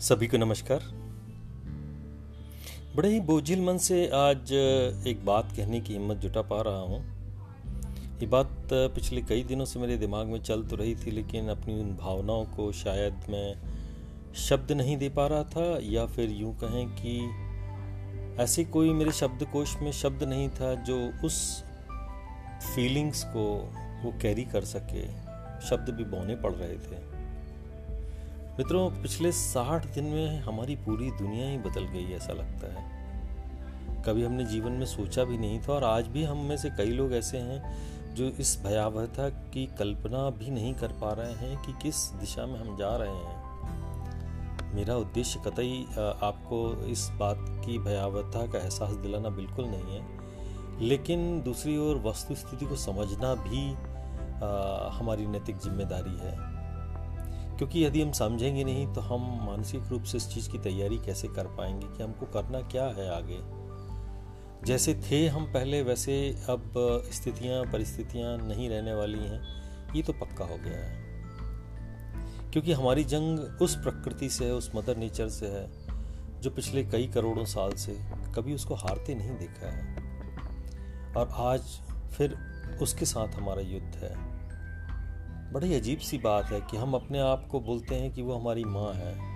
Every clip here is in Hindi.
सभी को नमस्कार। बड़े ही बोझिल मन से आज एक बात कहने की हिम्मत जुटा पा रहा हूँ। ये बात पिछले कई दिनों से मेरे दिमाग में चल तो रही थी, लेकिन अपनी उन भावनाओं को शायद मैं शब्द नहीं दे पा रहा था, या फिर यूँ कहें कि ऐसे कोई मेरे शब्दकोश में शब्द नहीं था जो उस फीलिंग्स को वो कैरी कर सके, शब्द भी बोने पड़ रहे थे। मित्रों, पिछले साठ दिन में हमारी पूरी दुनिया ही बदल गई, ऐसा लगता है। कभी हमने जीवन में सोचा भी नहीं था और आज भी हम में से कई लोग ऐसे हैं जो इस भयावहता की कल्पना भी नहीं कर पा रहे हैं कि किस दिशा में हम जा रहे हैं। मेरा उद्देश्य कतई आपको इस बात की भयावहता का एहसास दिलाना बिल्कुल नहीं है, लेकिन दूसरी ओर वस्तु स्थिति को समझना भी हमारी नैतिक ज़िम्मेदारी है। क्योंकि यदि हम समझेंगे नहीं तो हम मानसिक रूप से इस चीज़ की तैयारी कैसे कर पाएँगे कि हमको करना क्या है आगे। जैसे थे हम पहले, वैसे अब स्थितियाँ, परिस्थितियाँ नहीं रहने वाली हैं। ये तो पक्का हो गया है। क्योंकि हमारी जंग उस प्रकृति से है, उस मदर नेचर से है, जो पिछले कई करोड़ों साल से कभी उसको हारते नहीं देखा है। और आज फिर उसके साथ हमारा युद्ध है। बड़ी अजीब सी बात है कि हम अपने आप को बोलते हैं कि वो हमारी माँ है।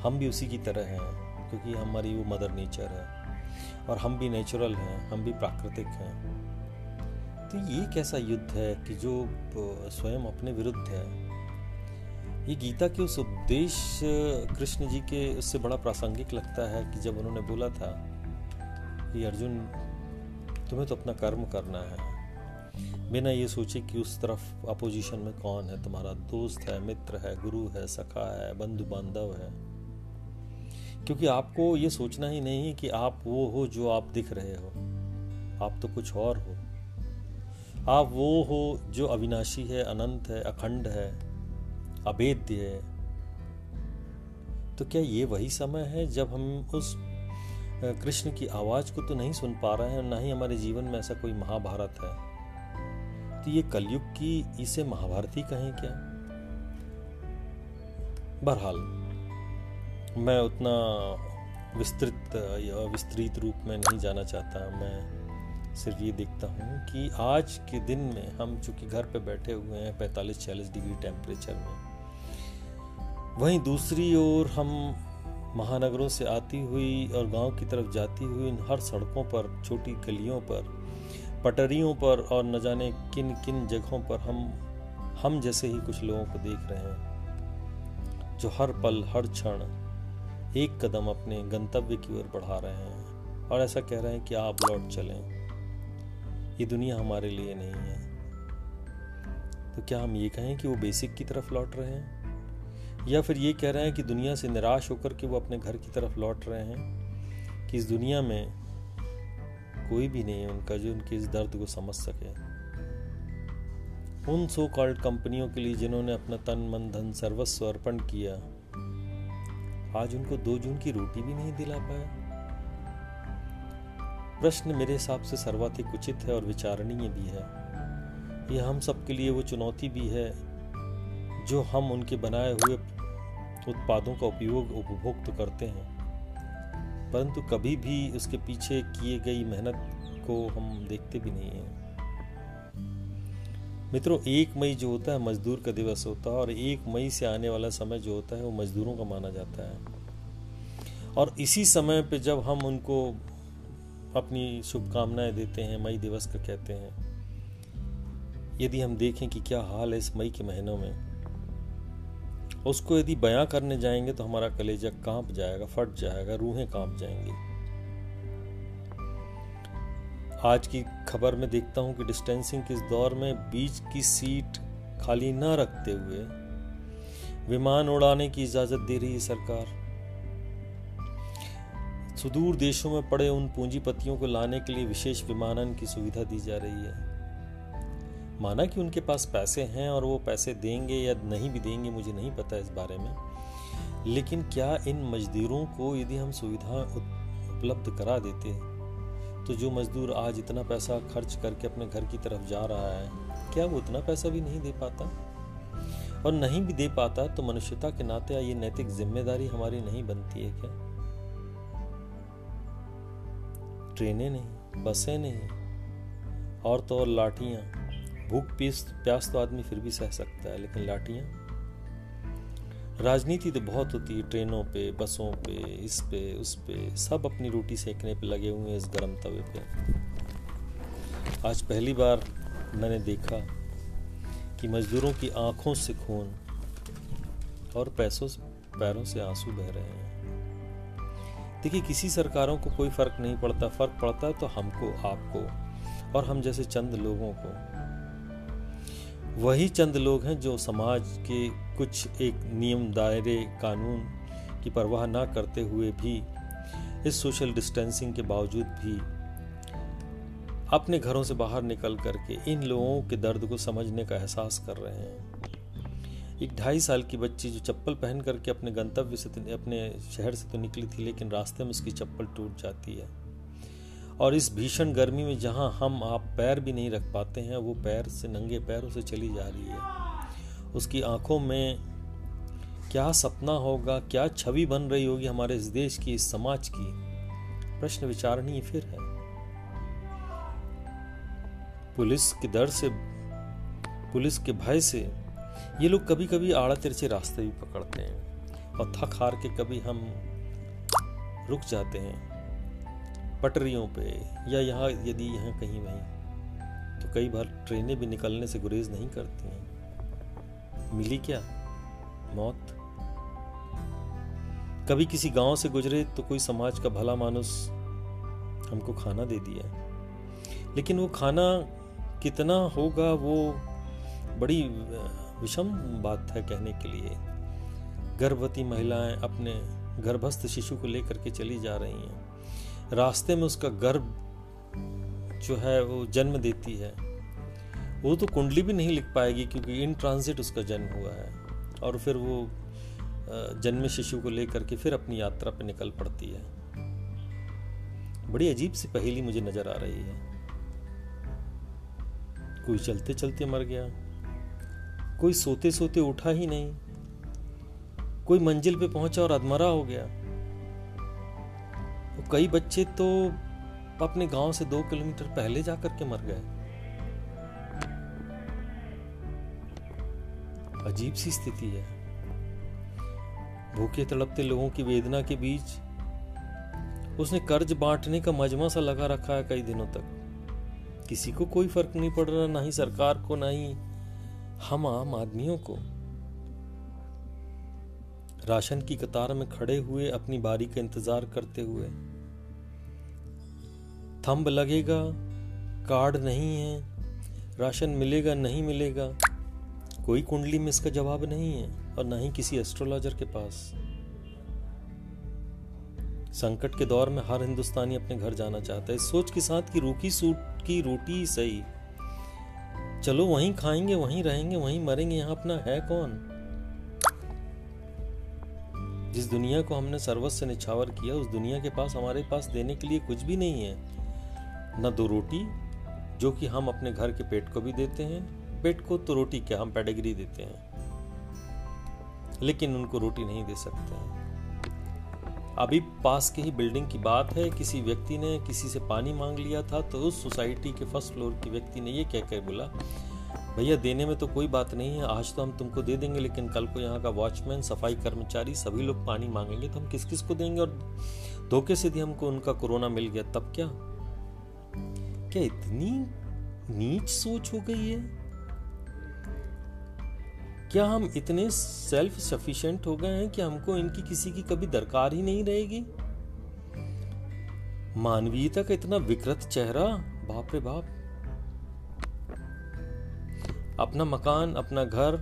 हम भी उसी की तरह हैं, क्योंकि हमारी वो मदर नेचर है। और हम भी नेचुरल हैं, हम भी प्राकृतिक हैं। तो ये कैसा युद्ध है कि जो स्वयं अपने विरुद्ध है। ये गीता के उस उपदेश कृष्ण जी के उससे बड़ा प्रासंगिक लगता है कि जब उन्होंने बोला था कि, अर्जुन, तुम्हें तो अपना कर्म करना है। बिना ये सोचे कि उस तरफ़ अपोजिशन में कौन है, तुम्हारा दोस्त है, मित्र है, गुरु है, सखा है, बंधु बांधव है। क्योंकि आपको ये सोचना ही नहीं कि आप वो हो जो आप दिख रहे हो। आप तो कुछ और हो। आप वो हो जो अविनाशी है, अनंत है, अखंड है, अभेद्य है। तो क्या ये वही समय है जब हम उस कृष्ण की आवाज़ को तो नहीं सुन पा रहे हैं ना ही हमारे जीवन में ऐसा कोई महाभारत है? तो ये कलयुग की इसे महाभारती कहें क्या? बहरहाल, मैं उतना विस्तृत, या विस्तृत रूप में नहीं जाना चाहता। मैं सिर्फ़ ये देखता हूँ कि आज के दिन में हम चूँकि घर पे बैठे हुए हैं पैंतालीस छियालीस डिग्री टेम्परेचर में, वहीं दूसरी ओर हम महानगरों से आती हुई और गाँव की तरफ़ जाती हुई इन हर सड़कों पर, छोटी गलियों पर पटरियों पर और न जाने किन किन जगहों पर हम हम जैसे ही कुछ लोगों को देख रहे हैं, जो हर पल, हर क्षण एक कदम अपने गंतव्य की ओर बढ़ा रहे हैं और ऐसा कह रहे हैं कि आप लौट चलें। ये दुनिया हमारे लिए नहीं है। तो क्या हम ये कहें कि वो बेसिक की तरफ़ लौट रहे हैं? या फिर ये कह रहे हैं कि दुनिया से निराश होकर के वो अपने घर की तरफ़ लौट रहे हैं? कि इस दुनिया में कोई भी नहीं है उनका जो उनके इस दर्द को समझ सके। उन सो कॉल्ड कंपनियों के लिए जिन्होंने अपना तन, मन, धन, सर्वस्व अर्पण किया, आज उनको दो जून की रोटी भी नहीं दिला पाया प्रश्न मेरे हिसाब से सर्वाधिक उचित है और विचारणीय भी है। यह हम सबके लिए वो चुनौती भी है, जो हम उनके बनाए हुए उत्पादों का उपयोग उपभोग तो करते हैं। परंतु कभी भी उसके पीछे किए गई मेहनत को हम देखते भी नहीं हैं। मित्रों, एक मई जो होता है मजदूर का दिवस होता है और एक मई से आने वाला समय जो होता है वो मजदूरों का माना जाता है। और इसी समय पे जब हम उनको अपनी शुभकामनाएँ देते हैं, मई दिवस का कहते हैं, यदि हम देखें कि क्या हाल है इस मई के महीनों में उसको यदि बयां करने जाएँगे तो हमारा कलेजा काँप जाएगा, फट जाएगा, रूहें काँप जाएँगी। आज की खबर में देखता हूँ कि डिस्टेंसिंग के इस दौर में बीच की सीट खाली न रखते हुए विमान उड़ाने की इजाज़त दे रही है सरकार। सुदूर देशों में पड़े उन पूंजीपतियों को लाने के लिए विशेष विमानन की सुविधा दी जा रही है। माना कि उनके पास पैसे हैं और वो पैसे देंगे या नहीं भी देंगे, मुझे नहीं पता इस बारे में। लेकिन क्या इन मजदूरों को यदि हम सुविधा उपलब्ध करा देते तो जो मजदूर आज इतना पैसा खर्च करके अपने घर की तरफ़ जा रहा है, क्या वो उतना पैसा भी नहीं दे पाता? और नहीं भी दे पाता तो मनुष्यता के नाते ये नैतिक ज़िम्मेदारी हमारी नहीं बनती है क्या? ट्रेनें नहीं, बसें नहीं, और तो और लाठियाँ। भूख पीस प्यास तो आदमी फिर भी सह सकता है, लेकिन लाठियाँ? राजनीति तो बहुत होती है, ट्रेनों पे, बसों पे, इस पे, उस पे, सब अपनी रोटी सेकने पे लगे हुए हैं इस गर्म तवे पे। आज पहली बार मैंने देखा कि मजदूरों की आँखों से खून और पैसों से, पैरों से आँसू बह रहे हैं। देखिए, किसी सरकारों को कोई फ़र्क नहीं पड़ता। फ़र्क पड़ता है तो हमको, आपको और हम जैसे चंद लोगों को। वही चंद लोग हैं जो समाज के कुछ एक नियम दायरे कानून की परवाह ना करते हुए भी इस सोशल डिस्टेंसिंग के बावजूद भी अपने घरों से बाहर निकल करके इन लोगों के दर्द को समझने का एहसास कर रहे हैं। एक ढाई साल की बच्ची जो चप्पल पहन करके अपने गंतव्य से तो, अपने शहर से तो निकली थी लेकिन रास्ते में उसकी चप्पल टूट जाती है। और इस भीषण गर्मी में जहाँ हम आप पैर भी नहीं रख पाते हैं, वो पैर से, नंगे पैरों से चली जा रही है। उसकी आँखों में क्या सपना होगा, क्या छवि बन रही होगी हमारे इस देश की, इस समाज की? प्रश्न विचारणीय फिर है। पुलिस के डर से, पुलिस के भय से ये लोग कभी कभी आड़ा तिरछे रास्ते भी पकड़ते हैं और थक हार के कभी हम रुक जाते हैं। पटरियों पे या यहाँ यदि यहाँ कहीं वहीं तो कई बार ट्रेनें भी निकलने से गुरेज नहीं करती हैं। मिली क्या? मौत? कभी किसी गाँव से गुजरे तो कोई समाज का भला मानुस हमको खाना दे दिया। लेकिन वो खाना कितना होगा वो बड़ी विषम बात है कहने के लिए। गर्भवती महिलाएँ अपने गर्भस्थ शिशु को लेकर के चली जा रही हैं। रास्ते में उसका गर्भ जो है वो जन्म देती है। वो तो कुंडली भी नहीं लिख पाएगी क्योंकि इन ट्रांजिट उसका जन्म हुआ है। और फिर वो जन्म शिशु को लेकर के फिर अपनी यात्रा पे निकल पड़ती है। बड़ी अजीब सी पहेली मुझे नज़र आ रही है। कोई चलते चलते मर गया, कोई सोते सोते उठा ही नहीं, कोई मंजिल पे पहुँचा और अधमरा हो गया। कई बच्चे तो अपने गाँव से दो किलोमीटर पहले जाकर के मर गए। अजीब सी स्थिति है। भूखे तड़पते लोगों की वेदना के बीच उसने कर्ज बांटने का मजमा सा लगा रखा है कई दिनों तक। किसी को कोई फ़र्क नहीं पड़ रहा, ना ही सरकार को, ना ही हम आम आदमियों को। राशन की कतार में खड़े हुए अपनी बारी का इंतज़ार करते हुए थंब लगेगा, कार्ड नहीं है, राशन मिलेगा, नहीं मिलेगा, कोई कुंडली में इसका जवाब नहीं है और ना ही किसी एस्ट्रोलॉजर के पास। संकट के दौर में हर हिंदुस्तानी अपने घर जाना चाहता है। सोच के साथ कि रूखी सूट की रोटी सही। चलो वहीं खाएँगे, वहीं रहेंगे, वहीं मरेंगे, यहाँ अपना है कौन? जिस दुनिया को हमने सर्वस्व निछावर किया, उस दुनिया के पास, हमारे पास देने के लिए कुछ भी नहीं है। न दो रोटी, जो कि हम अपने घर के पेट को भी देते हैं। पेट को तो रोटी क्या, हम पेडेग्री देते हैं। लेकिन उनको रोटी नहीं दे सकते हैं। अभी पास के ही बिल्डिंग की बात है, किसी व्यक्ति ने किसी से पानी मांग लिया था तो उस सोसाइटी के फ़र्स्ट फ्लोर की व्यक्ति ने ये कह कर बोला, भैया, देने में तो कोई बात नहीं है, आज तो हम तुमको दे देंगे, लेकिन कल को यहाँ का वॉचमैन, सफ़ाई कर्मचारी, सभी लोग पानी मांगेंगे तो हम किस किस को देंगे? और धोखे से भी हमको उनका कोरोना मिल गया, तब क्या? क्या इतनी नीच सोच हो गई है? क्या हम इतने सेल्फ सफिशिएंट हो गए हैं कि हमको इनकी किसी की कभी दरकार ही नहीं रहेगी? मानवीयता का इतना विकृत चेहरा, बाप रे बाप। अपना मकान, अपना घर,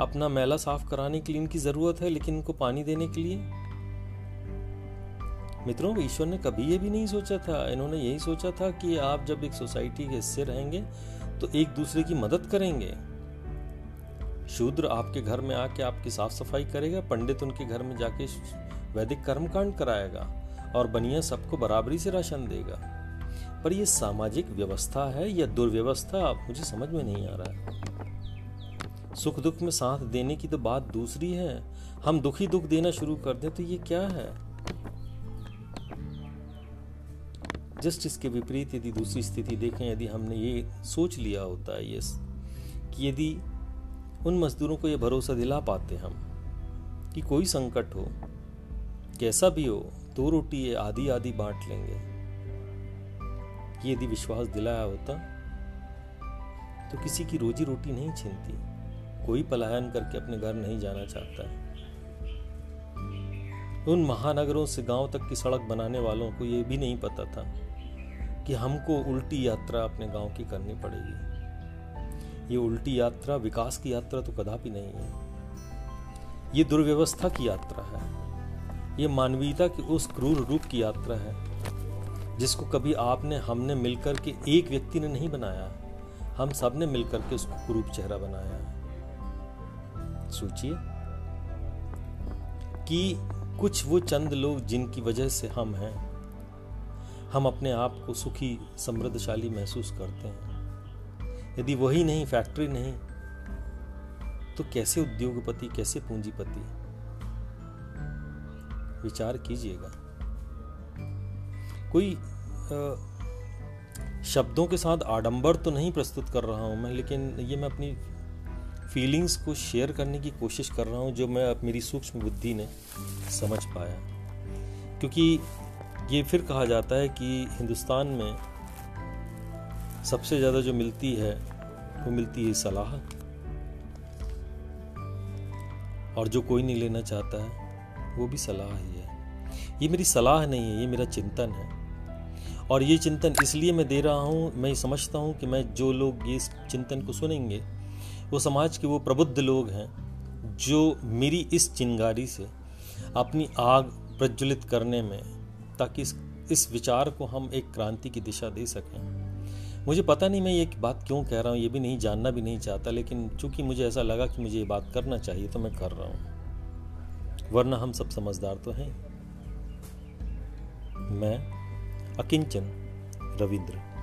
अपना मैला साफ़ कराने के लिए इनकी ज़रूरत है, लेकिन इनको पानी देने के लिए? मित्रों, ईश्वर ने कभी ये भी नहीं सोचा था। इन्होंने यही सोचा था कि आप जब एक सोसाइटी के हिस्से रहेंगे तो एक दूसरे की मदद करेंगे। शूद्र आपके घर में आके आपकी साफ़ सफ़ाई करेगा, पंडित उनके घर में जाके वैदिक कर्मकांड कराएगा और बनिया सबको बराबरी से राशन देगा। पर यह सामाजिक व्यवस्था है या दुर्व्यवस्था मुझे समझ में नहीं आ रहा है। सुख दुख में साथ देने की तो बात दूसरी है। हम दुखी दुख देना शुरू कर दें तो ये क्या है? जस्ट इसके विपरीत यदि दूसरी स्थिति देखें, यदि हमने ये सोच लिया होता है ये कि यदि उन मजदूरों को ये भरोसा दिला पाते हम, कि कोई संकट हो, कैसा भी हो, दो रोटी है आधी आधी बांट लेंगे, ये यदि विश्वास दिलाया होता तो किसी की रोजी रोटी नहीं छीनती, कोई पलायन करके अपने घर नहीं जाना चाहता। है उन महानगरों से गाँव तक की सड़क बनाने वालों को यह भी नहीं पता था कि हमको उल्टी यात्रा अपने गाँव की करनी पड़ेगी। ये उल्टी यात्रा, विकास की यात्रा तो कदापि नहीं है। ये दुर्व्यवस्था की यात्रा है। ये मानवीयता के उस क्रूर रूप की यात्रा है, जिसको कभी आपने, हमने मिलकर के एक व्यक्ति ने नहीं बनाया। हम सबने मिलकर के उसको क्रूप चेहरा बनाया है। सोचिए कि कुछ वो चंद लोग जिनकी वजह से हम हैं हम अपने आप को सुखी समृद्धशाली महसूस करते हैं। यदि वही नहीं फैक्ट्री नहीं तो कैसे उद्योगपति कैसे पूंजीपति? विचार कीजिएगा। कोई आ, शब्दों के साथ आडंबर तो नहीं प्रस्तुत कर रहा हूँ मैं लेकिन ये मैं अपनी फीलिंग्स को शेयर करने की कोशिश कर रहा हूँ जो मैं मेरी सूक्ष्म बुद्धि ने समझ पाया। क्योंकि ये फिर कहा जाता है कि हिंदुस्तान में सबसे ज़्यादा जो मिलती है, वो मिलती है सलाह। और जो कोई नहीं लेना चाहता है, वो भी सलाह ही है। ये मेरी सलाह नहीं है, ये मेरा चिंतन है। और ये चिंतन इसलिए मैं दे रहा हूँ, मैं समझता हूँ कि मैं जो लोग ये चिंतन को सुनेंगे, वो समाज के वो प्रबुद्ध लोग हैं, जो मेरी इस चिंगारी से अपनी आग प्रज्वलित करने में ताकि इस इस विचार को हम एक क्रांति की दिशा दे सकें। मुझे पता नहीं मैं ये बात क्यों कह रहा हूँ, ये भी नहीं, जानना भी नहीं चाहता, लेकिन चूँकि मुझे ऐसा लगा कि मुझे ये बात करना चाहिए तो मैं कर रहा हूँ। वरना हम सब समझदार तो हैं। मैं अकिंचन रविंद्र।